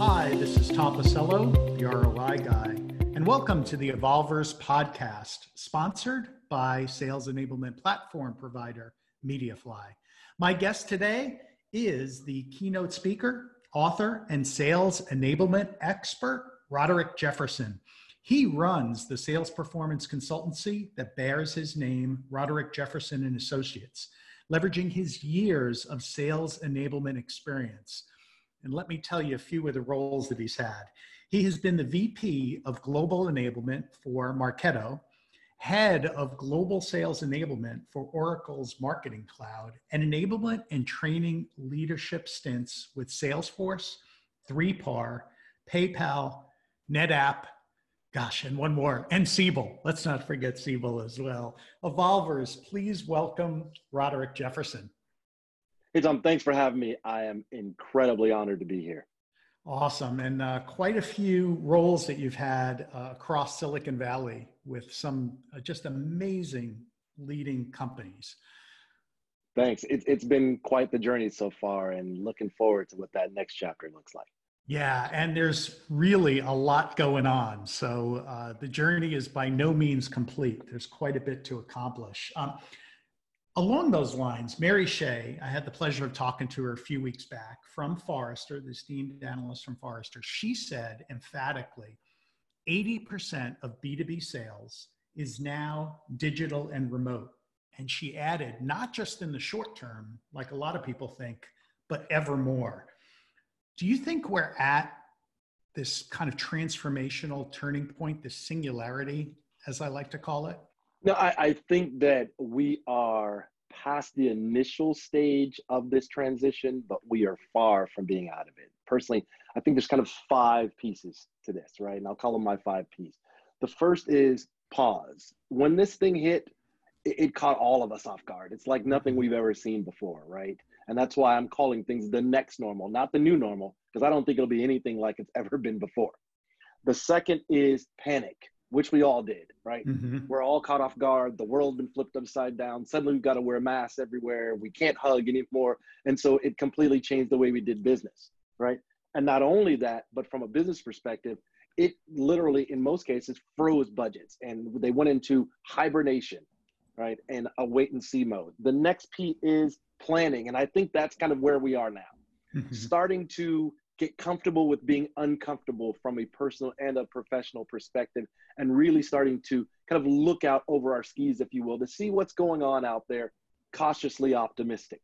Hi, this is Tom Pisello, the ROI guy, and welcome to the Evolvers podcast, sponsored by sales enablement platform provider Mediafly. My guest today is the keynote speaker, author, and sales enablement expert, Roderick Jefferson. He runs the sales performance consultancy that bears his name, Roderick Jefferson and Associates, leveraging his years of sales enablement experience. And let me tell you a few of the roles that he's had. He has been the VP of Global Enablement for Marketo, head of Global Sales Enablement for Oracle's Marketing Cloud, and enablement and training leadership stints with Salesforce, 3PAR, PayPal, NetApp, gosh, and one more, and Siebel. Let's not forget Siebel as well. Evolvers, please welcome Roderick Jefferson. Hey, Tom, thanks for having me. I am incredibly honored to be here. Awesome. And uh, quite a few roles that you've had uh, across Silicon Valley with some uh, just amazing leading companies. Thanks. It, it's been quite the journey so far and looking forward to what that next chapter looks like. Yeah, and there's really a lot going on. So uh, the journey is by no means complete. There's quite a bit to accomplish. Um, Along those lines, Mary Shea, I had the pleasure of talking to her a few weeks back from Forrester, the esteemed analyst from Forrester. She said emphatically 80% of B2B sales is now digital and remote. And she added, not just in the short term, like a lot of people think, but ever more. Do you think we're at this kind of transformational turning point, this singularity, as I like to call it? No, I, I think that we are past the initial stage of this transition, but we are far from being out of it. Personally, I think there's kind of five pieces to this, right? And I'll call them my five P's. The first is pause. When this thing hit, it, it caught all of us off guard. It's like nothing we've ever seen before, right? And that's why I'm calling things the next normal, not the new normal, because I don't think it'll be anything like it's ever been before. The second is panic which we all did, right? Mm-hmm. We're all caught off guard. The world's been flipped upside down. Suddenly we've got to wear masks everywhere. We can't hug anymore. And so it completely changed the way we did business, right? And not only that, but from a business perspective, it literally, in most cases, froze budgets and they went into hibernation, right? And a wait and see mode. The next P is planning. And I think that's kind of where we are now. Mm-hmm. Starting to get comfortable with being uncomfortable from a personal and a professional perspective and really starting to kind of look out over our skis if you will to see what's going on out there cautiously optimistic.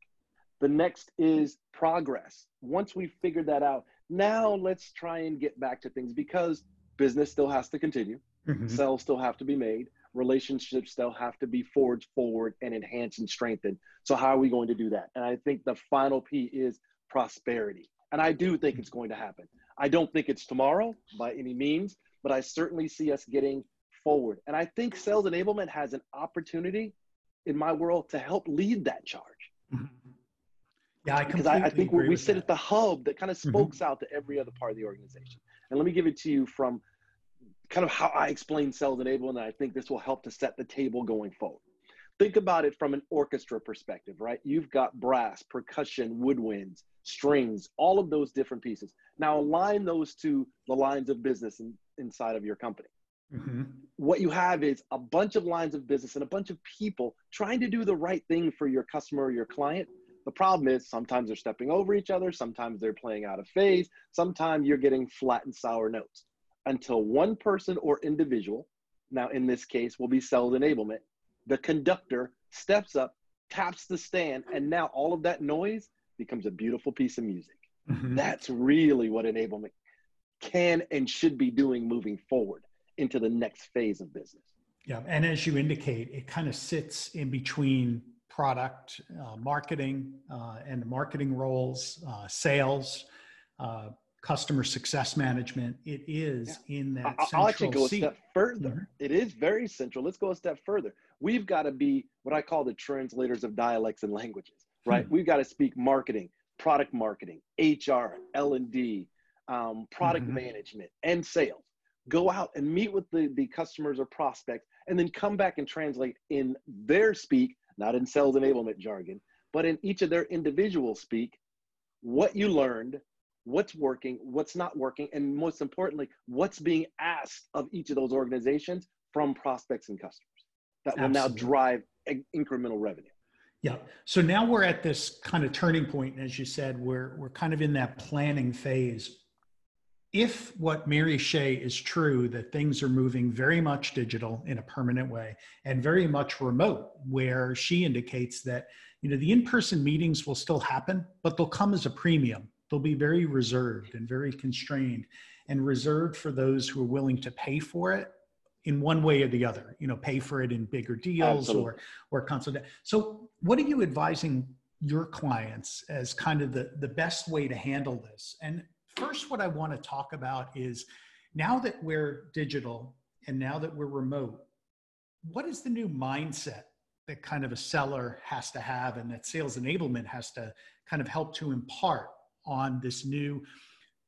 The next is progress. Once we've figured that out now let's try and get back to things because business still has to continue. Mm-hmm. sales still have to be made. Relationships still have to be forged forward and enhanced and strengthened. So how are we going to do that? And i think the final p is prosperity and I do think it's going to happen. I don't think it's tomorrow by any means, but I certainly see us getting forward. And I think sales enablement has an opportunity in my world to help lead that charge. Yeah, I because I, I, think we sit that. at the hub that kind of mm-hmm. spokes mm-hmm. out to every other part of the organization. And let me give it to you from kind of how I explain sales enablement. And I think this will help to set the table going forward. Think about it from an orchestra perspective, right? You've got brass, percussion, woodwinds, strings, all of those different pieces. Now align those to the lines of business in, inside of your company. Mm-hmm. What you have is a bunch of lines of business and a bunch of people trying to do the right thing for your customer or your client. The problem is sometimes they're stepping over each other, sometimes they're playing out of phase, sometimes you're getting flat and sour notes. Until one person or individual, now in this case will be sales enablement, the conductor steps up, taps the stand, and now all of that noise becomes a beautiful piece of music. Mm-hmm. That's really what enablement can and should be doing moving forward into the next phase of business. Yeah, and as you indicate, it kind of sits in between product uh, marketing uh, and the marketing roles, uh, sales, uh, customer success management. It is yeah. in that. I'll actually go seat. a step further. Mm-hmm. It is very central. Let's go a step further. We've got to be what I call the translators of dialects and languages right? Hmm. We've got to speak marketing, product marketing, HR, L and D, um, product mm-hmm. management, and sales. Go out and meet with the, the customers or prospects, and then come back and translate in their speak, not in sales enablement jargon, but in each of their individual speak, what you learned, what's working, what's not working, and most importantly, what's being asked of each of those organizations from prospects and customers that will Absolutely. now drive incremental revenue. Yeah. So now we're at this kind of turning point. As you said, we're, we're kind of in that planning phase. If what Mary Shea is true, that things are moving very much digital in a permanent way and very much remote, where she indicates that, you know, the in-person meetings will still happen, but they'll come as a premium they'll be very reserved and very constrained and reserved for those who are willing to pay for it in one way or the other you know pay for it in bigger deals Absolutely. or or consult so what are you advising your clients as kind of the the best way to handle this and first what i want to talk about is now that we're digital and now that we're remote what is the new mindset that kind of a seller has to have and that sales enablement has to kind of help to impart on this new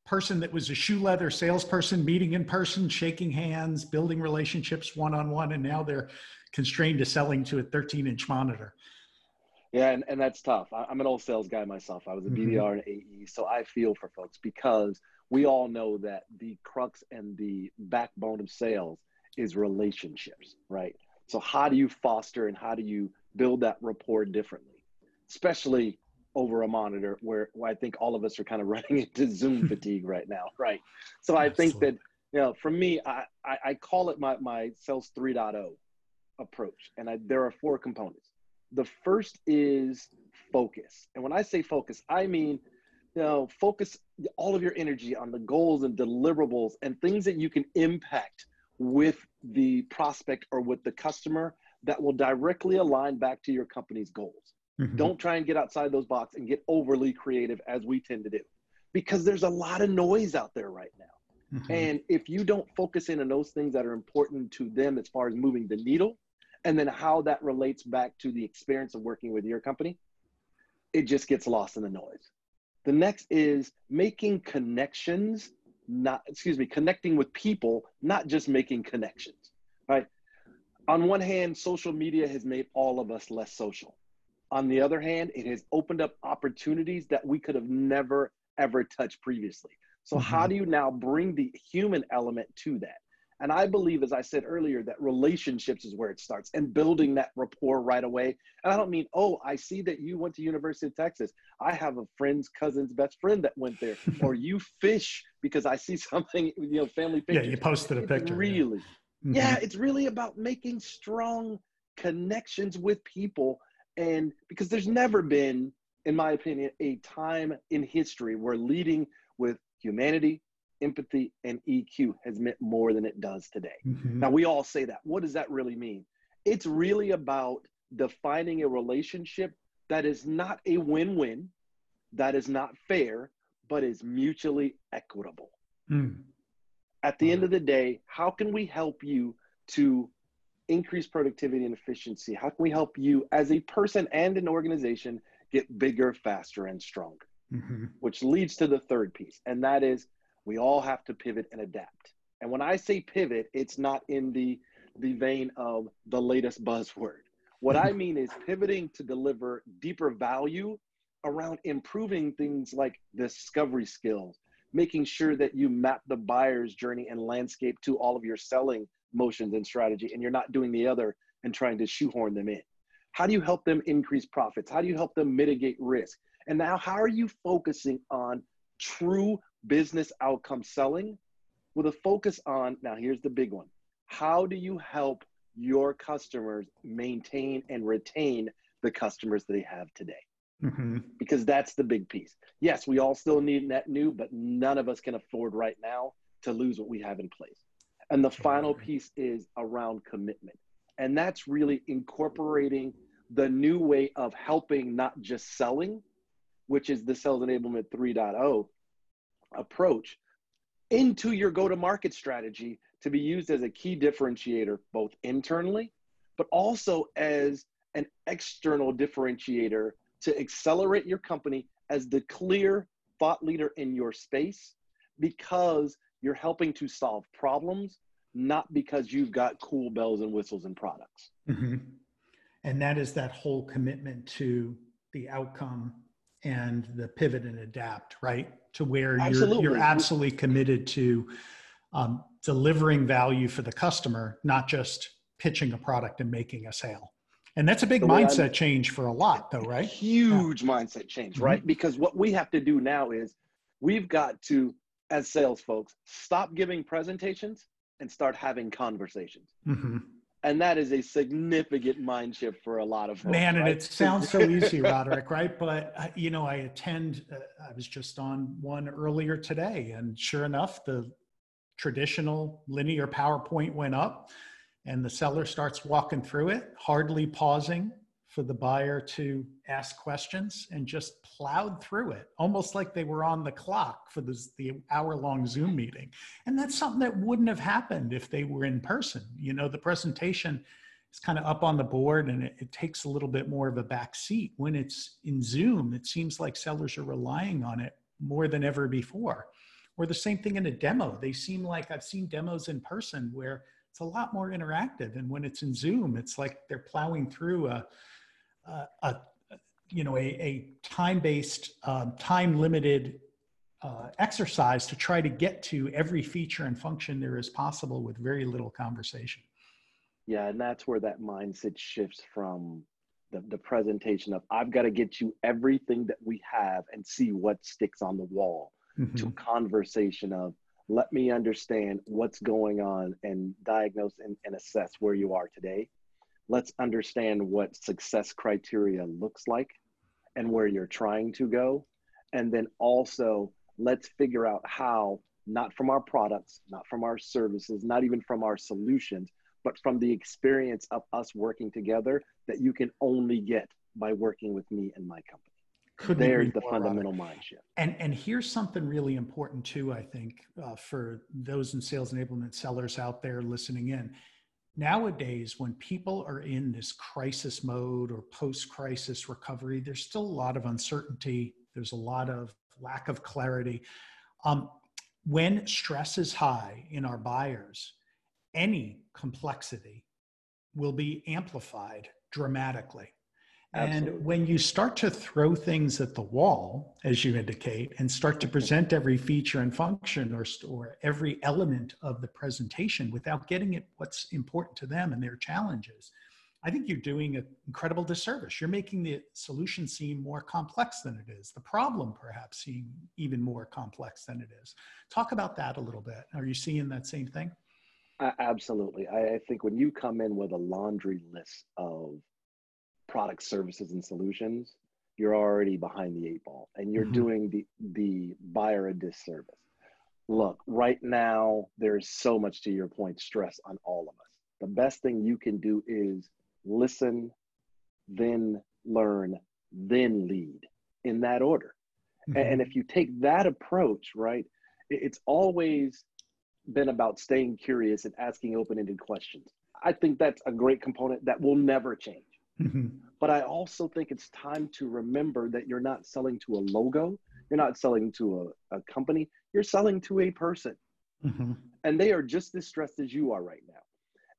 person that was a shoe leather salesperson meeting in person shaking hands building relationships one-on-one and now they're constrained to selling to a 13 inch monitor. Yeah and, and that's tough. I, am an old sales guy myself. I was a bdr mm-hmm. and ae so i feel for folks because we all know that the crux and the backbone of sales is relationships right? So how do you foster and how do you build that rapport differently? Especially over a monitor where, where I think all of us are kind of running into Zoom fatigue right now, right? So I think that, you know, for me, I, I, I call it my, my sales 3.0 approach. And I, there are four components. The first is focus. And when I say focus, I mean, you know, focus all of your energy on the goals and deliverables and things that you can impact with the prospect or with the customer that will directly align back to your company's goals. Mm-hmm. Don't try and get outside those box and get overly creative as we tend to do because there's a lot of noise out there right now. Mm-hmm. And if you don't focus in on those things that are important to them as far as moving the needle and then how that relates back to the experience of working with your company, it just gets lost in the noise. The next is making connections, not, excuse me, connecting with people, not just making connections, right? On one hand, social media has made all of us less social on the other hand, it has opened up opportunities that we could have never, ever touched previously. So, mm-hmm. how do you now bring the human element to that? And I believe, as I said earlier, that relationships is where it starts and building that rapport right away. And I don't mean, oh, I see that you went to University of Texas. I have a friend's cousin's best friend that went there. or you fish because I see something, you know, family pictures. Yeah, you posted a it's picture. Really. Yeah. Mm-hmm. yeah, it's really about making strong connections with people and because there's never been, in my opinion, a time in history where leading with humanity, empathy, and EQ has meant more than it does today. Mm-hmm. Now, we all say that. What does that really mean? It's really about defining a relationship that is not a win win, that is not fair, but is mutually equitable. Mm. At the end of the day, how can we help you to increase productivity and efficiency? How can we help you as a person and an organization get bigger, faster, and stronger? Mm-hmm. Which leads to the third piece, and that is we all have to pivot and adapt. And when I say pivot, it's not in the the vein of the latest buzzword. What I mean is pivoting to deliver deeper value around improving things like discovery skills, making sure that you map the buyer's journey and landscape to all of your selling motions and strategy and you're not doing the other and trying to shoehorn them in. How do you help them increase profits? How do you help them mitigate risk? And now how are you focusing on true business outcome selling with a focus on now here's the big one. How do you help your customers maintain and retain the customers that they have today? Mm-hmm. because that's the big piece. Yes we all still need net new but none of us can afford right now to lose what we have in place and the final piece is around commitment. And that's really incorporating the new way of helping, not just selling, which is the sales enablement 3.0 approach, into your go to market strategy to be used as a key differentiator, both internally, but also as an external differentiator to accelerate your company as the clear thought leader in your space because you're helping to solve problems, not because you've got cool bells and whistles and products. Mm-hmm. And that is that whole commitment to the outcome and the pivot and adapt, right? To where Absolutely. you're you're absolutely committed to um, delivering value for the customer, not just pitching a product and making a sale. And that's a big mindset I'm, change for a lot, though, right? Huge yeah. mindset change, mm-hmm. right? Because what we have to do now is we've got to, as sales folks, stop giving presentations and start having conversations. Mm-hmm. And that is a significant mind shift for a lot of folks. Man, right? and it sounds so easy, Roderick, right? But, uh, you know, I attend, uh, I was just on one earlier today, and sure enough, the traditional linear PowerPoint went up and the seller starts walking through it, hardly pausing for the buyer to ask questions and just plowed through it, almost like they were on the clock for this, the hour long Zoom meeting. And that's something that wouldn't have happened if they were in person. You know, the presentation is kind of up on the board and it, it takes a little bit more of a back seat. When it's in Zoom, it seems like sellers are relying on it more than ever before. Or the same thing in a demo. They seem like I've seen demos in person where it's a lot more interactive. And when it's in Zoom, it's like they're plowing through a, a, a you know, a, a time-based, um, time-limited uh, exercise to try to get to every feature and function there is possible with very little conversation. Yeah, and that's where that mindset shifts from the, the presentation of I've got to get you everything that we have and see what sticks on the wall mm-hmm. to conversation of let me understand what's going on and diagnose and, and assess where you are today. Let's understand what success criteria looks like and where you're trying to go. And then also, let's figure out how, not from our products, not from our services, not even from our solutions, but from the experience of us working together that you can only get by working with me and my company. Couldn't There's the fundamental mind shift. And and here's something really important too. I think uh, for those in sales enablement sellers out there listening in. Nowadays, when people are in this crisis mode or post-crisis recovery, there's still a lot of uncertainty. There's a lot of lack of clarity. Um, when stress is high in our buyers, any complexity will be amplified dramatically. Absolutely. And when you start to throw things at the wall, as you indicate, and start to present every feature and function or, or every element of the presentation without getting at what's important to them and their challenges, I think you're doing an incredible disservice. You're making the solution seem more complex than it is, the problem perhaps seem even more complex than it is. Talk about that a little bit. Are you seeing that same thing? Uh, absolutely. I, I think when you come in with a laundry list of product services and solutions, you're already behind the eight ball and you're mm-hmm. doing the, the buyer a disservice. Look, right now, there's so much to your point, stress on all of us. The best thing you can do is listen, then learn, then lead in that order. Mm-hmm. And if you take that approach, right, it's always been about staying curious and asking open ended questions. I think that's a great component that will never change. Mm-hmm. But I also think it's time to remember that you're not selling to a logo, you're not selling to a, a company, you're selling to a person. Mm-hmm. And they are just as stressed as you are right now.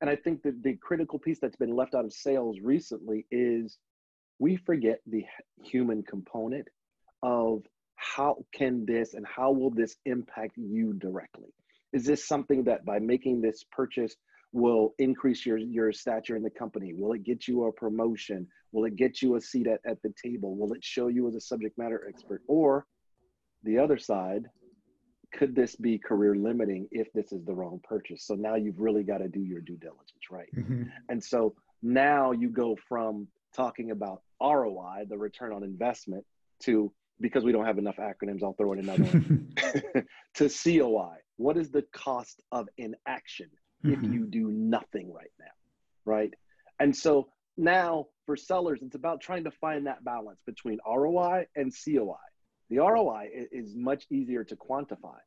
And I think that the critical piece that's been left out of sales recently is we forget the human component of how can this and how will this impact you directly? Is this something that by making this purchase will increase your, your stature in the company? Will it get you a promotion? Will it get you a seat at, at the table? Will it show you as a subject matter expert? Or the other side, could this be career limiting if this is the wrong purchase? So now you've really got to do your due diligence, right? Mm-hmm. And so now you go from talking about ROI, the return on investment, to because we don't have enough acronyms, I'll throw in another one to COI. What is the cost of inaction mm-hmm. if you do nothing right now? Right. And so now for sellers, it's about trying to find that balance between ROI and COI. The ROI is much easier to quantify.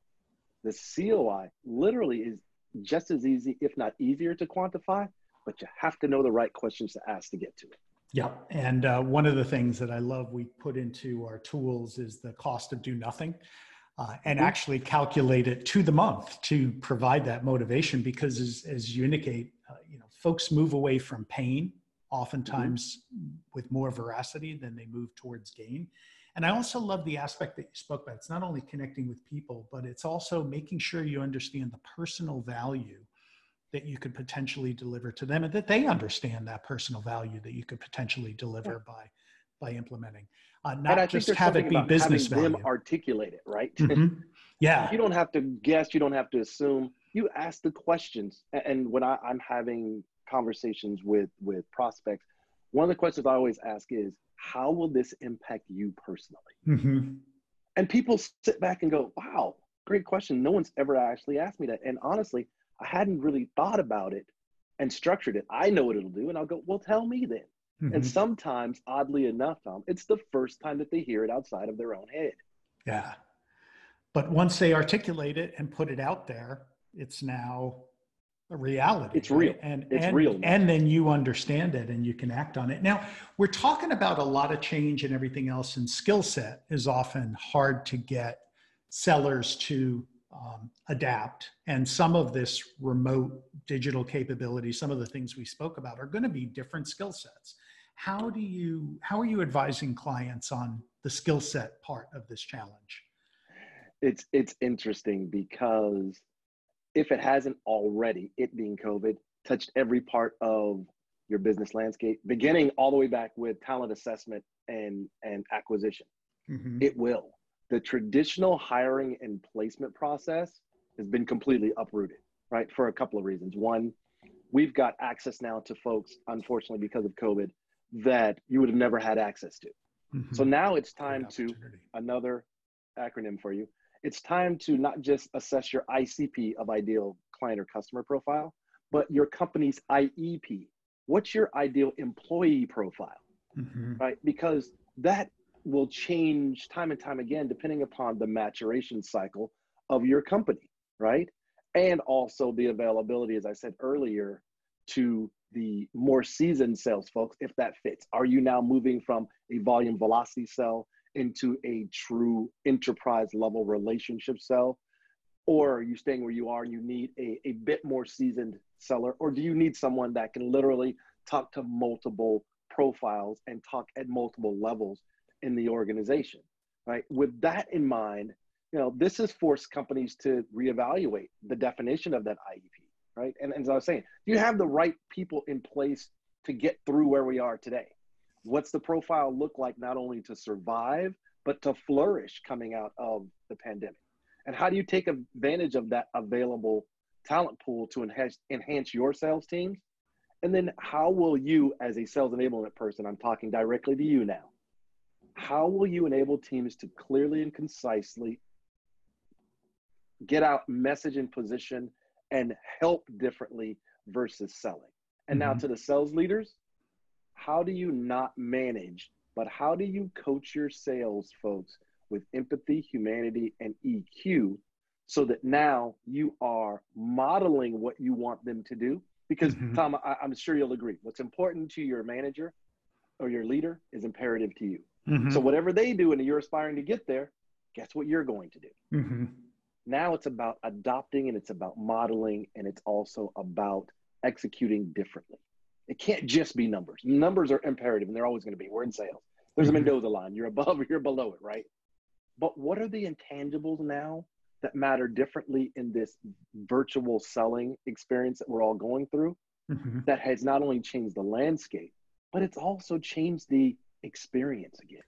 The COI literally is just as easy, if not easier to quantify, but you have to know the right questions to ask to get to it. Yeah. And uh, one of the things that I love we put into our tools is the cost of do nothing. Uh, and mm-hmm. actually calculate it to the month to provide that motivation because as, as you indicate uh, you know folks move away from pain oftentimes mm-hmm. with more veracity than they move towards gain And I also love the aspect that you spoke about. It's not only connecting with people, but it's also making sure you understand the personal value that you could potentially deliver to them and that they understand that personal value that you could potentially deliver yeah. by by implementing uh, not just have it be business value them articulate it right mm-hmm. yeah you don't have to guess you don't have to assume you ask the questions and when I, i'm having conversations with with prospects one of the questions i always ask is how will this impact you personally mm-hmm. and people sit back and go wow great question no one's ever actually asked me that and honestly I hadn't really thought about it and structured it. I know what it'll do. And I'll go, well, tell me then. Mm-hmm. And sometimes, oddly enough, Tom, it's the first time that they hear it outside of their own head. Yeah. But once they articulate it and put it out there, it's now a reality. It's real. Right? And it's and, real. And then you understand it and you can act on it. Now, we're talking about a lot of change and everything else, and skill set is often hard to get sellers to um, adapt. And some of this remote digital capability, some of the things we spoke about, are going to be different skill sets. How do you how are you advising clients on the skill set part of this challenge? It's it's interesting because if it hasn't already, it being COVID, touched every part of your business landscape, beginning all the way back with talent assessment and and acquisition. Mm-hmm. It will the traditional hiring and placement process has been completely uprooted, right? For a couple of reasons. One, we've got access now to folks, unfortunately, because of COVID, that you would have never had access to. Mm-hmm. So now it's time to another acronym for you. It's time to not just assess your ICP of ideal client or customer profile, but your company's IEP. What's your ideal employee profile? Mm-hmm. Right? Because that will change time and time again depending upon the maturation cycle of your company, right? And also the availability, as I said earlier, to the more seasoned sales folks, if that fits. Are you now moving from a volume velocity sell into a true enterprise level relationship sell? Or are you staying where you are and you need a, a bit more seasoned seller? Or do you need someone that can literally talk to multiple profiles and talk at multiple levels in the organization, right? With that in mind, you know, this has forced companies to reevaluate the definition of that IEP, right? And, and as I was saying, do you have the right people in place to get through where we are today? What's the profile look like not only to survive, but to flourish coming out of the pandemic? And how do you take advantage of that available talent pool to enhance, enhance your sales teams? And then how will you, as a sales enablement person, I'm talking directly to you now, how will you enable teams to clearly and concisely get out message and position and help differently versus selling? And mm-hmm. now to the sales leaders, how do you not manage, but how do you coach your sales folks with empathy, humanity, and EQ so that now you are modeling what you want them to do? Because, mm-hmm. Tom, I, I'm sure you'll agree, what's important to your manager or your leader is imperative to you. Mm-hmm. So whatever they do and you're aspiring to get there, guess what you're going to do? Now it's about adopting and it's about modeling and it's also about executing differently. It can't just be numbers. Numbers are imperative and they're always going to be. We're in sales. There's mm-hmm. a Mendoza line. You're above or you're below it, right? But what are the intangibles now that matter differently in this virtual selling experience that we're all going through mm-hmm. that has not only changed the landscape, but it's also changed the experience again.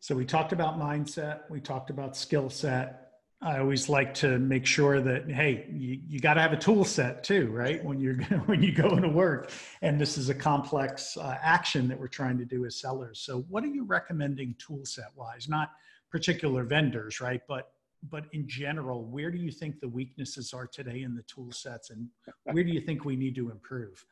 So we talked about mindset, we talked about skill set. I always like to make sure that hey, you, you got to have a tool set too, right? When you're when you go into work, and this is a complex uh, action that we're trying to do as sellers. So, what are you recommending tool set wise? Not particular vendors, right? But but in general, where do you think the weaknesses are today in the tool sets, and where do you think we need to improve?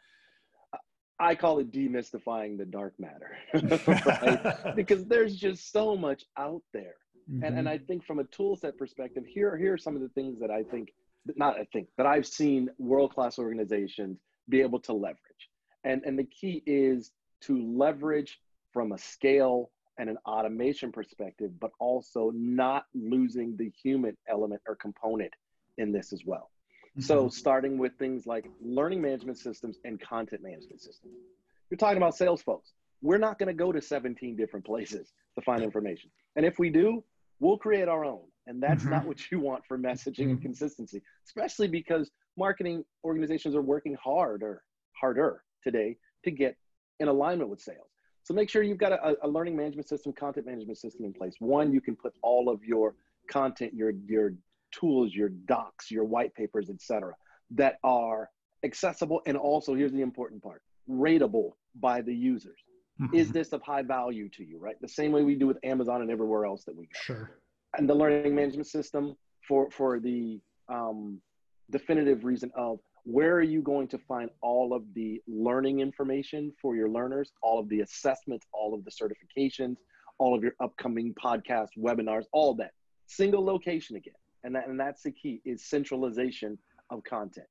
I call it demystifying the dark matter, right? because there's just so much out there. Mm-hmm. And, and I think from a tool set perspective, here, here are some of the things that I think, not I think, that I've seen world class organizations be able to leverage. And, and the key is to leverage from a scale and an automation perspective, but also not losing the human element or component in this as well. So, mm-hmm. starting with things like learning management systems and content management systems. You're talking about sales folks. we're not going to go to 17 different places to find information. And if we do, we'll create our own. And that's mm-hmm. not what you want for messaging mm-hmm. and consistency, especially because marketing organizations are working harder, harder today to get in alignment with sales. So make sure you've got a, a learning management system, content management system in place. One, you can put all of your content, your your tools, your docs, your white papers, etc., that are accessible and also here's the important part rateable by the users mm-hmm. is this of high value to you right? The same way we do with amazon and everywhere else that we go. Sure. And the learning management system for for the um, definitive reason of where are you going to find all of the learning information for your learners all of the assessments all of the certifications all of your upcoming podcasts webinars all that. Single location again. And that and that's the key is centralization of content.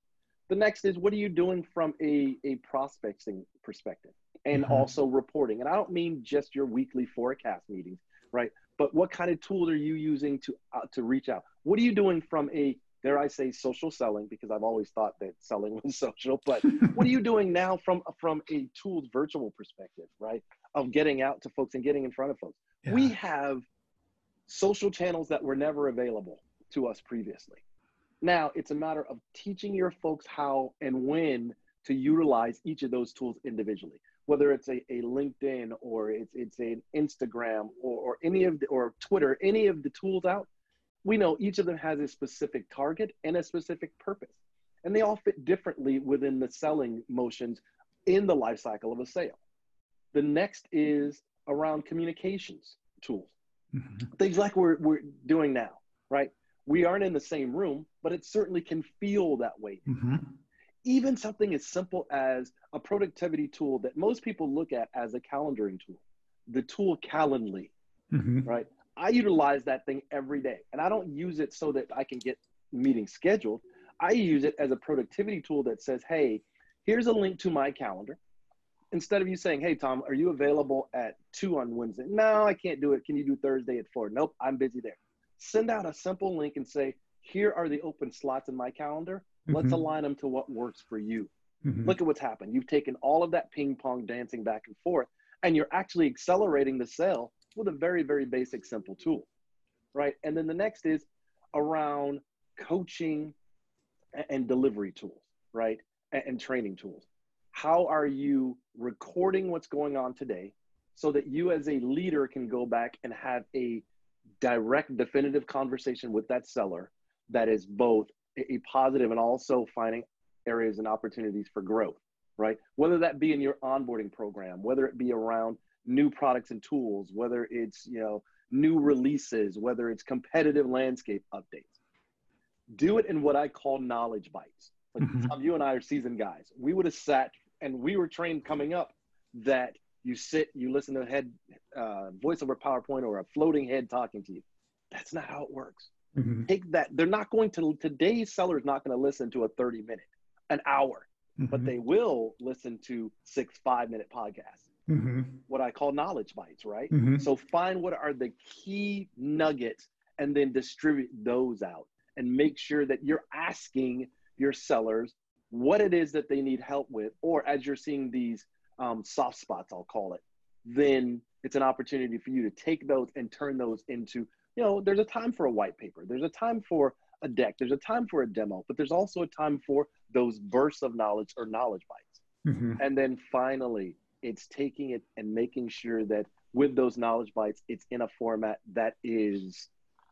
The next is what are you doing from a, a prospecting perspective and mm-hmm. also reporting. And i don't mean just your weekly forecast meetings right? But what kind of tools are you using to uh, to reach out? What are you doing from a dare i say social selling? Because i've always thought that selling was social but what are you doing now from from a tools virtual perspective right? Of getting out to folks and getting in front of folks. Yeah. we have social channels that were never available to us previously. Now it's a matter of teaching your folks how and when to utilize each of those tools individually, whether it's a, a LinkedIn or it's it's an Instagram or, or any of the, or Twitter, any of the tools out. We know each of them has a specific target and a specific purpose, and they all fit differently within the selling motions in the life cycle of a sale. The next is around communications tools, mm-hmm. things like we're we're doing now, right? we aren't in the same room, but it certainly can feel that way. Mm-hmm. Even something as simple as a productivity tool that most people look at as a calendaring tool, the tool Calendly, mm-hmm. right? I utilize that thing every day, and I don't use it so that I can get meetings scheduled. I use it as a productivity tool that says, "Hey, here's a link to my calendar." Instead of you saying, "Hey, Tom, are you available at two on Wednesday?" No, I can't do it. Can you do Thursday at four? Nope, I'm busy there send out a simple link and say, here are the open slots in my calendar. Mm-hmm. Let's align them to what works for you. Mm-hmm. Look at what's happened. You've taken all of that ping pong dancing back and forth, and you're actually accelerating the sale with a very, very basic, simple tool. Right. And then the next is around coaching and delivery tools, right? And training tools. How are you recording what's going on today so that you as a leader can go back and have a direct, definitive conversation with that seller that is both a positive and also finding areas and opportunities for growth, right? Whether that be in your onboarding program, whether it be around new products and tools, whether it's, you know, new releases, whether it's competitive landscape updates. Do it in what I call knowledge bites. Like mm-hmm. Tom, you and I are seasoned guys. We would have sat and we were trained coming up that you sit, you listen to a head uh, voice over PowerPoint or a floating head talking to you. That's not how it works. Mm-hmm. Take that. They're not going to today's seller is not going to listen to a 30 minute, an hour, mm-hmm. but they will listen to six five minute podcasts. Mm-hmm. What I call knowledge bites, right? Mm-hmm. So find what are the key nuggets and then distribute those out and make sure that you're asking your sellers what it is that they need help with, or as you're seeing these um, soft spots, I'll call it, then it's an opportunity for you to take those and turn those into, you know, there's a time for a white paper, there's a time for a deck, there's a time for a demo, but there's also a time for those bursts of knowledge or knowledge bites. Mm-hmm. And then finally, it's taking it and making sure that with those knowledge bites, it's in a format that is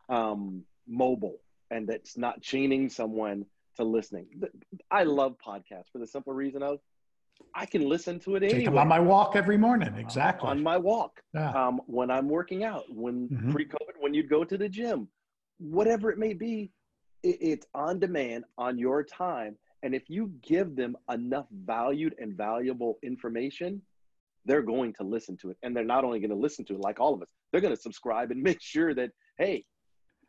um, mobile and that's not chaining someone to listening. I love podcasts for the simple reason of I can listen to it Take anyway. on my walk every morning. Exactly. On my walk. Yeah. Um, when I'm working out, when mm-hmm. pre-COVID, when you'd go to the gym, whatever it may be, it, it's on demand on your time. And if you give them enough valued and valuable information, they're going to listen to it. And they're not only going to listen to it like all of us, they're going to subscribe and make sure that, hey,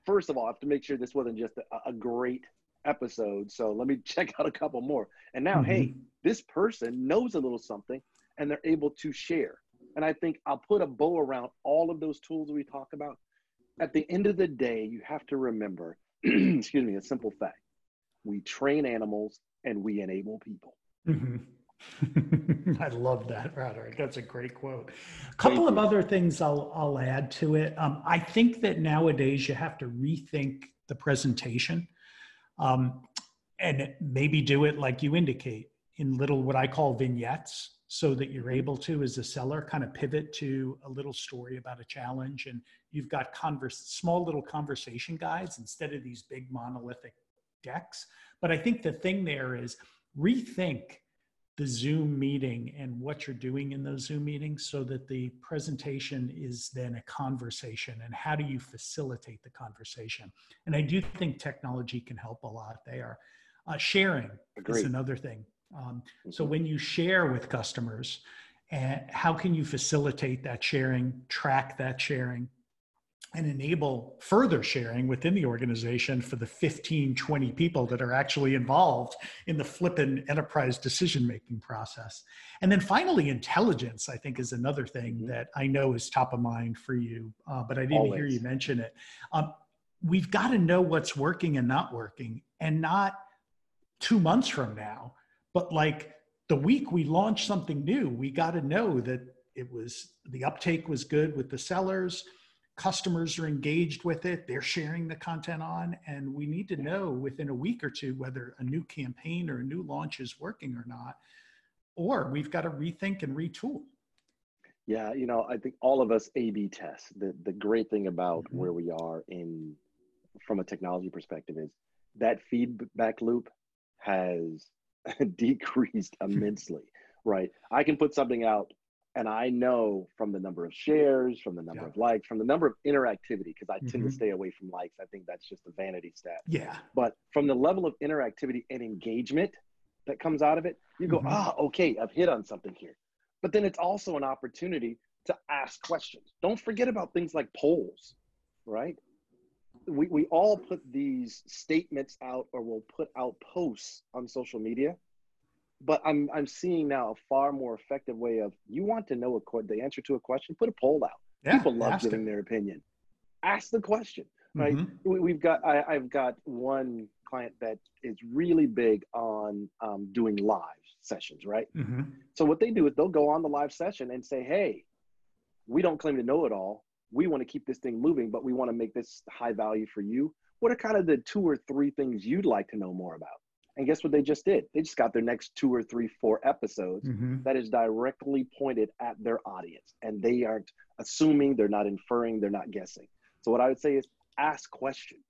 first of all, I have to make sure this wasn't just a, a great episode. So let me check out a couple more. And now, mm-hmm. hey, this person knows a little something and they're able to share. And I think I'll put a bow around all of those tools we talk about. At the end of the day, you have to remember, excuse me, a simple fact. We train animals and we enable people. Mm-hmm. I love that, Roderick. That's a great quote. A couple of other things I'll I'll add to it. Um, I think that nowadays you have to rethink the presentation, um, and maybe do it like you indicate in little what I call vignettes, so that you're able to, as a seller, kind of pivot to a little story about a challenge, and you've got converse small little conversation guides instead of these big monolithic decks. But I think the thing there is rethink the Zoom meeting and what you're doing in those Zoom meetings so that the presentation is then a conversation and how do you facilitate the conversation? And I do think technology can help a lot there. Uh, sharing Agreed. is another thing. Um, mm-hmm. So when you share with customers, and how can you facilitate that sharing, track that sharing, and enable further sharing within the organization for the 15 20 people that are actually involved in the flippin enterprise decision making process and then finally intelligence i think is another thing mm-hmm. that i know is top of mind for you uh, but i didn't Always. hear you mention it um, we've got to know what's working and not working and not two months from now but like the week we launch something new we got to know that it was the uptake was good with the sellers. Customers are engaged with it. They're sharing the content on. And we need to know within a week or two whether a new campaign or a new launch is working or not or we've got to rethink and retool. Yeah you know i think all of us a b test. The, the great thing about mm-hmm. where we are in from a technology perspective is that feedback loop has decreased immensely right i can put something out and I know from the number of shares, from the number yeah. of likes, from the number of interactivity, because I mm-hmm. tend to mm-hmm. stay away from likes. I think that's just a vanity stat. Yeah. But from the level of interactivity and engagement that comes out of it, you go, mm-hmm. ah, okay, I've hit on something here. But then it's also an opportunity to ask questions. Don't forget about things like polls, right? We, we all put these statements out or we'll put out posts on social media but I'm I'm seeing now a far more effective way of you want to know a the answer to a question, put a poll out. Yeah, People love giving it. their opinion. Ask the question, right? Mm-hmm. We, have got I, have got one client that is really big on um, doing live sessions, right? Mm-hmm. So what they do is they'll go on the live session and say, "Hey, we don't claim to know it all. We want to keep this thing moving, but we want to make this high value for you. What are kind of the two or three things you'd like to know more about?" And guess what they just did? They just got their next two or three, four episodes mm-hmm. that is directly pointed at their audience. And they aren't assuming, they're not inferring, they're not guessing. So, what I would say is ask questions,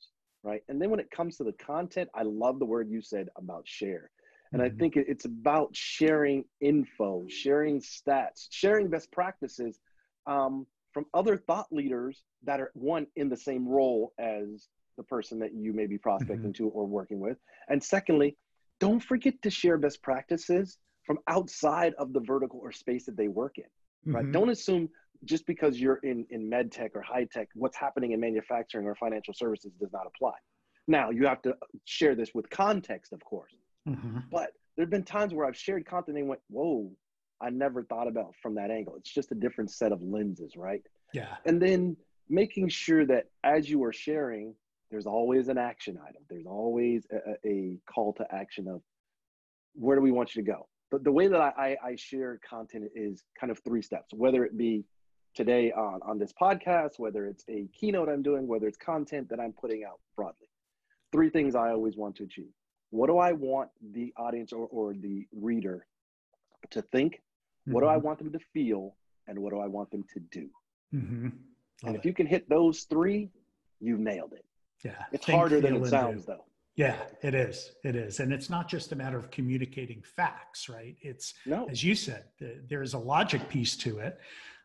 right? And then when it comes to the content, I love the word you said about share. And mm-hmm. I think it's about sharing info, sharing stats, sharing best practices um, from other thought leaders that are one in the same role as the person that you may be prospecting mm-hmm. to or working with. And secondly, don't forget to share best practices from outside of the vertical or space that they work in. Right? Mm-hmm. Don't assume just because you're in in med tech or high tech, what's happening in manufacturing or financial services does not apply. Now you have to share this with context, of course. Mm-hmm. But there have been times where I've shared content and went, "Whoa, I never thought about from that angle." It's just a different set of lenses, right? Yeah. And then making sure that as you are sharing, there's always an action item. There's always a, a, call to action of where do we want you to go? But the way that I, I, share content is kind of three steps, whether it be today on, on this podcast, whether it's a keynote I'm doing, whether it's content that I'm putting out broadly. Three things I always want to achieve. What do I want the audience or, or the reader to think? Mm-hmm. What do I mm-hmm. want them to feel? And what do I want them to do? Mm-hmm. And if it. you can hit those three, you've nailed it. Yeah. It's Think, harder than it sounds, though. Yeah, it is. It is. And it's not just a matter of communicating facts, right? It's, no. as you said, there's a logic piece to it.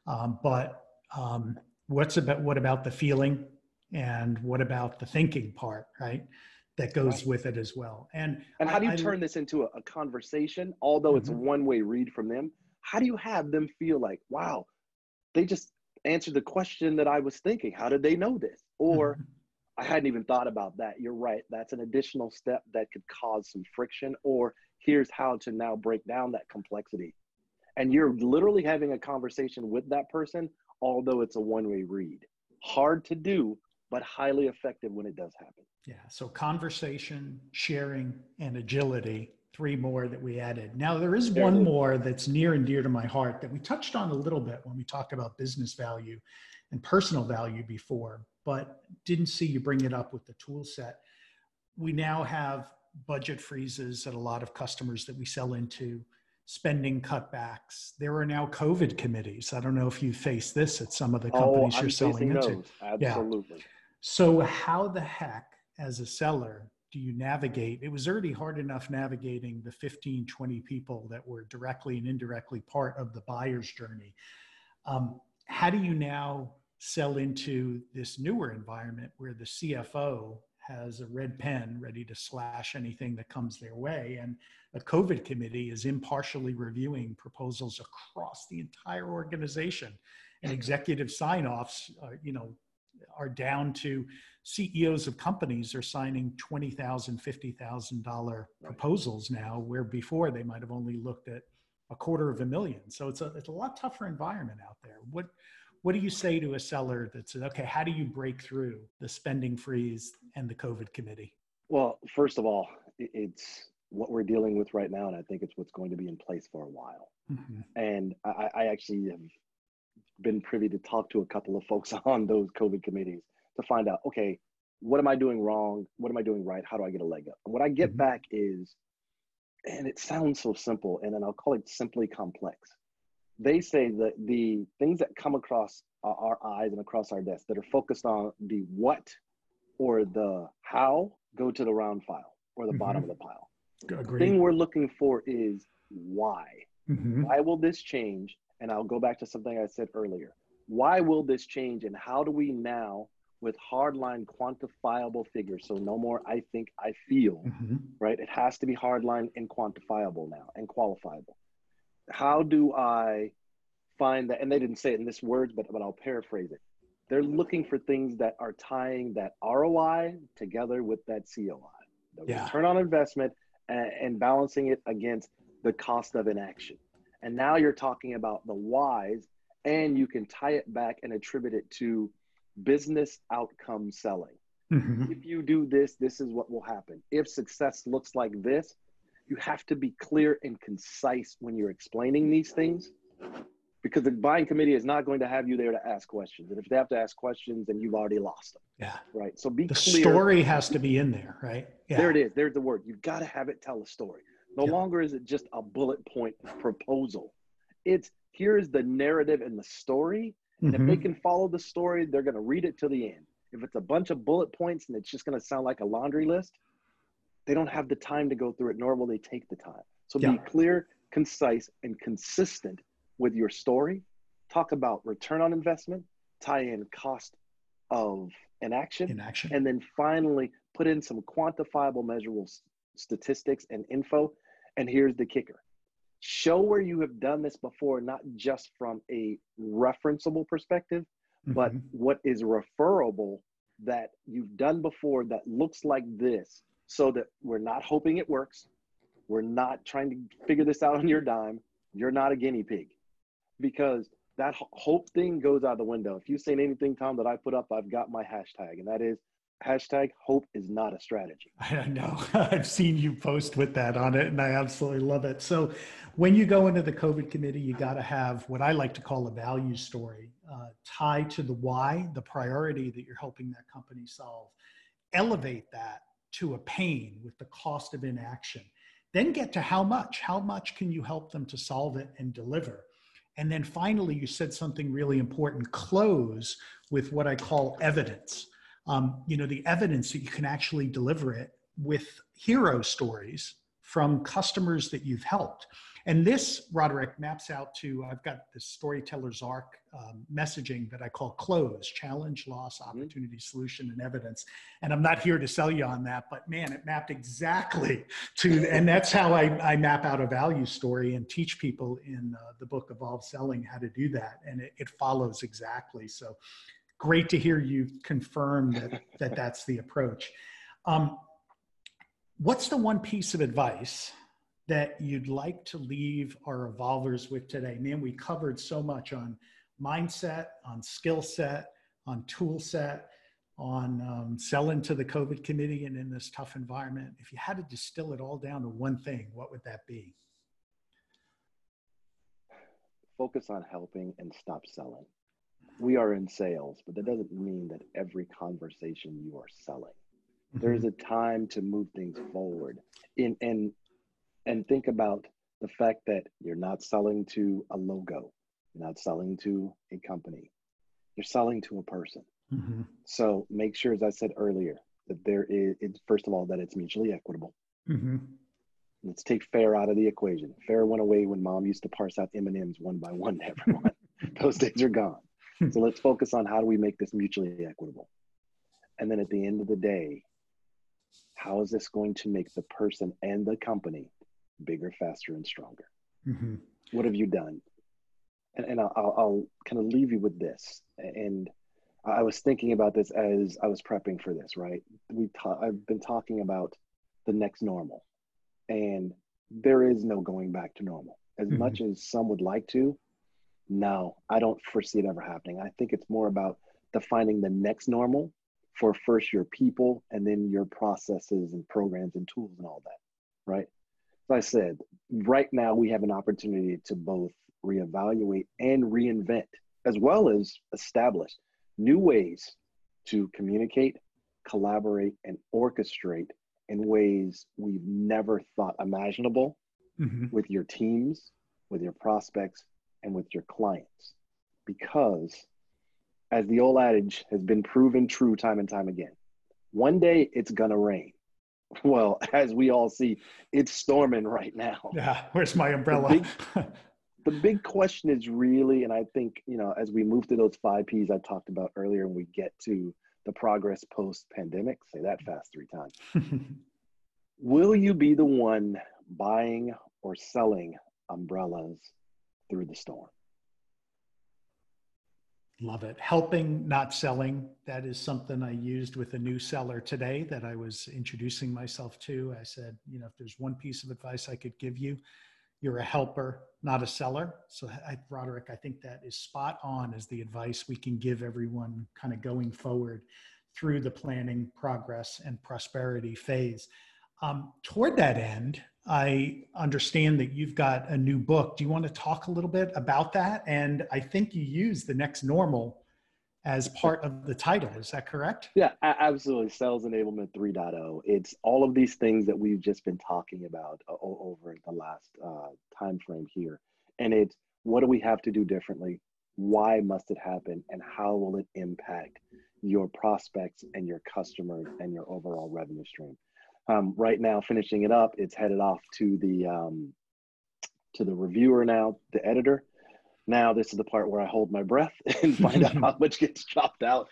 Um, but um, what's about, what about the feeling and what about the thinking part, right? That goes right. with it as well. And, and how do you I, turn this into a, a conversation, although mm-hmm. it's a one way read from them? How do you have them feel like, wow, they just answered the question that I was thinking? How did they know this? Or, mm-hmm I hadn't even thought about that. You're right. That's an additional step that could cause some friction. Or here's how to now break down that complexity. And you're literally having a conversation with that person, although it's a one way read. Hard to do, but highly effective when it does happen. Yeah. So conversation, sharing, and agility three more that we added. Now, there is one more that's near and dear to my heart that we touched on a little bit when we talked about business value and personal value before, but didn't see you bring it up with the tool set. We now have budget freezes at a lot of customers that we sell into, spending cutbacks. There are now COVID committees. I don't know if you face this at some of the oh, companies oh, you're selling into. Those. Absolutely. Yeah. So, how the heck, as a seller, do you navigate? It was already hard enough navigating the 15, 20 people that were directly and indirectly part of the buyer's journey. Um, how do you now sell into this newer environment where the CFO has a red pen ready to slash anything that comes their way. And a COVID committee is impartially reviewing proposals across the entire organization. And executive sign offs, uh, you know, are down to CEOs of companies are signing $20,000, $50,000 proposals now, where before they might have only looked at a quarter of a million. So it's a, it's a lot tougher environment out there. What, what do you say to a seller that says, okay, how do you break through the spending freeze and the COVID committee? Well, first of all, it's what we're dealing with right now, and I think it's what's going to be in place for a while. Mm-hmm. And I, I actually have been privy to talk to a couple of folks on those COVID committees to find out, okay, what am I doing wrong? What am I doing right? How do I get a leg up? And what I get mm-hmm. back is, and it sounds so simple, and then I'll call it simply complex they say that the things that come across our eyes and across our desk that are focused on the what or the how go to the round file or the mm-hmm. bottom of the pile. Agreed. The thing we're looking for is why. Mm-hmm. Why will this change? And I'll go back to something I said earlier. Why will this change? And how do we now, with hardline quantifiable figures, so no more I think, I feel, mm-hmm. right? It has to be hardline and quantifiable now and qualifiable how do I find that? And they didn't say it in this words, but, but I'll paraphrase it. They're looking for things that are tying that ROI together with that COI, the yeah. return on investment, and, and balancing it against the cost of inaction. And now you're talking about the whys, and you can tie it back and attribute it to business outcome selling. Mm-hmm. If you do this, this is what will happen. If success looks like this, you have to be clear and concise when you're explaining these things because the buying committee is not going to have you there to ask questions. And if they have to ask questions, then you've already lost them. Yeah. Right. So be the clear. story has to be in there, right? Yeah. There it is. There's the word. You've got to have it tell a story. No yeah. longer is it just a bullet point proposal. It's here's the narrative and the story. And mm-hmm. if they can follow the story, they're going to read it to the end. If it's a bunch of bullet points and it's just going to sound like a laundry list, they don't have the time to go through it, nor will they take the time. So yeah. be clear, concise, and consistent with your story. Talk about return on investment, tie in cost of inaction, inaction. and then finally put in some quantifiable, measurable statistics and info. And here's the kicker show where you have done this before, not just from a referenceable perspective, mm-hmm. but what is referable that you've done before that looks like this so that we're not hoping it works. We're not trying to figure this out on your dime. You're not a guinea pig because that hope thing goes out the window. If you've seen anything, Tom, that I put up, I've got my hashtag, and that is hashtag hope is not a strategy. I know. I've seen you post with that on it, and I absolutely love it. So, when you go into the COVID committee, you got to have what I like to call a value story uh, tied to the why, the priority that you're helping that company solve. Elevate that to a pain with the cost of inaction. Then get to how much. How much can you help them to solve it and deliver? And then finally, you said something really important close with what I call evidence. Um, you know, the evidence that you can actually deliver it with hero stories from customers that you've helped. And this, Roderick, maps out to I've got the storyteller's arc um, messaging that I call close challenge, loss, mm-hmm. opportunity, solution, and evidence. And I'm not here to sell you on that, but man, it mapped exactly to, and that's how I, I map out a value story and teach people in uh, the book Evolve Selling how to do that. And it, it follows exactly. So great to hear you confirm that, that that's the approach. Um, what's the one piece of advice that you'd like to leave our evolvers with today? Man, we covered so much on mindset, on skill set, on tool set, on um, selling to the COVID committee and in this tough environment. If you had to distill it all down to one thing, what would that be? Focus on helping and stop selling. We are in sales, but that doesn't mean that every conversation you are selling. Mm-hmm. There's a time to move things forward. In and and think about the fact that you're not selling to a logo, you're not selling to a company, you're selling to a person. Mm-hmm. So make sure, as I said earlier, that there is, it's, first of all, that it's mutually equitable. Mm-hmm. Let's take fair out of the equation. Fair went away when mom used to parse out M&Ms one by one to everyone. Those days are gone. So let's focus on how do we make this mutually equitable. And then at the end of the day, how is this going to make the person and the company bigger, faster, and stronger? Mm-hmm. What have you done? And, and I'll, I'll kind of leave you with this. And I was thinking about this as I was prepping for this, right? We ta- I've been talking about the next normal, and there is no going back to normal. As mm-hmm. much as some would like to, no, I don't foresee it ever happening. I think it's more about defining the next normal for first your people and then your processes and programs and tools and all that, right? As I said, right now we have an opportunity to both reevaluate and reinvent, as well as establish new ways to communicate, collaborate, and orchestrate in ways we've never thought imaginable mm-hmm. with your teams, with your prospects, and with your clients. Because, as the old adage has been proven true time and time again, one day it's gonna rain. Well, as we all see, it's storming right now. Yeah, where's my umbrella? The big, the big question is really, and I think, you know, as we move to those five P's I talked about earlier and we get to the progress post pandemic, say that fast three times. Will you be the one buying or selling umbrellas through the storm? Love it. Helping, not selling. That is something I used with a new seller today that I was introducing myself to. I said, you know, if there's one piece of advice I could give you, you're a helper, not a seller. So, I, Roderick, I think that is spot on as the advice we can give everyone kind of going forward through the planning, progress, and prosperity phase. Um, toward that end, I understand that you've got a new book. Do you want to talk a little bit about that? And I think you use the next normal as part of the title. Is that correct? Yeah, absolutely. Sales Enablement 3.0. It's all of these things that we've just been talking about uh, over the last uh, time frame here. And it's what do we have to do differently? Why must it happen? And how will it impact your prospects and your customers and your overall revenue stream? Um, right now, finishing it up, it's headed off to the um, to the reviewer now, the editor now this is the part where I hold my breath and find out how much gets chopped out.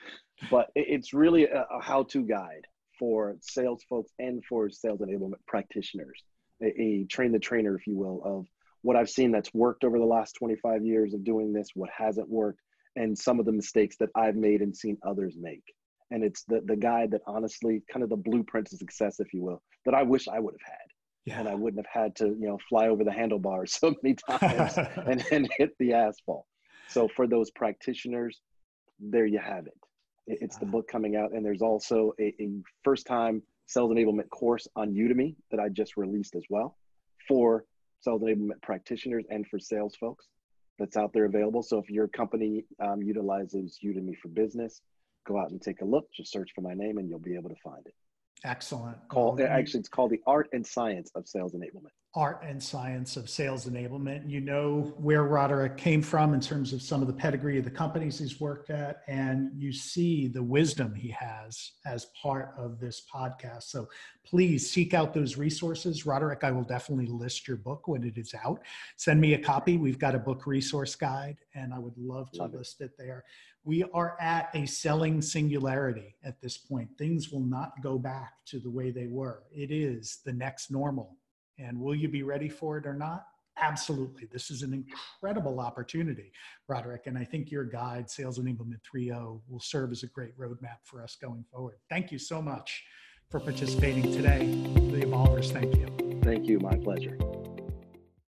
But it's really a, a how-to guide for sales folks and for sales enablement practitioners, a, a train the trainer, if you will, of what I've seen that's worked over the last 25 years of doing this, what hasn't worked, and some of the mistakes that I've made and seen others make. And it's the, the guide that honestly, kind of the blueprint to success, if you will, that I wish I would have had yeah. and I wouldn't have had to, you know, fly over the handlebars so many times and, and hit the asphalt. So for those practitioners, there you have it. It's the book coming out, and there's also a, a first time sales enablement course on Udemy that I just released as well for sales enablement practitioners and for sales folks that's out there available. So if your company um, utilizes Udemy for business, go out and take a look. Just search for my name, and you'll be able to find it. Excellent. Call, actually, it's called the Art and Science of Sales Enablement. Art and Science of Sales Enablement. You know where Roderick came from in terms of some of the pedigree of the companies he's worked at, and you see the wisdom he has as part of this podcast. So please seek out those resources. Roderick, I will definitely list your book when it is out. Send me a copy. We've got a book resource guide, and I would love to love list it. it there we are at a selling singularity at this point. Things will not go back to the way they were. It is the next normal. And will you be ready for it or not? Absolutely. This is an incredible opportunity, Roderick. And I think your guide, Sales Enablement 3.0, will serve as a great roadmap for us going forward. Thank you so much for participating today. The Evolvers, thank you. Thank you. My pleasure.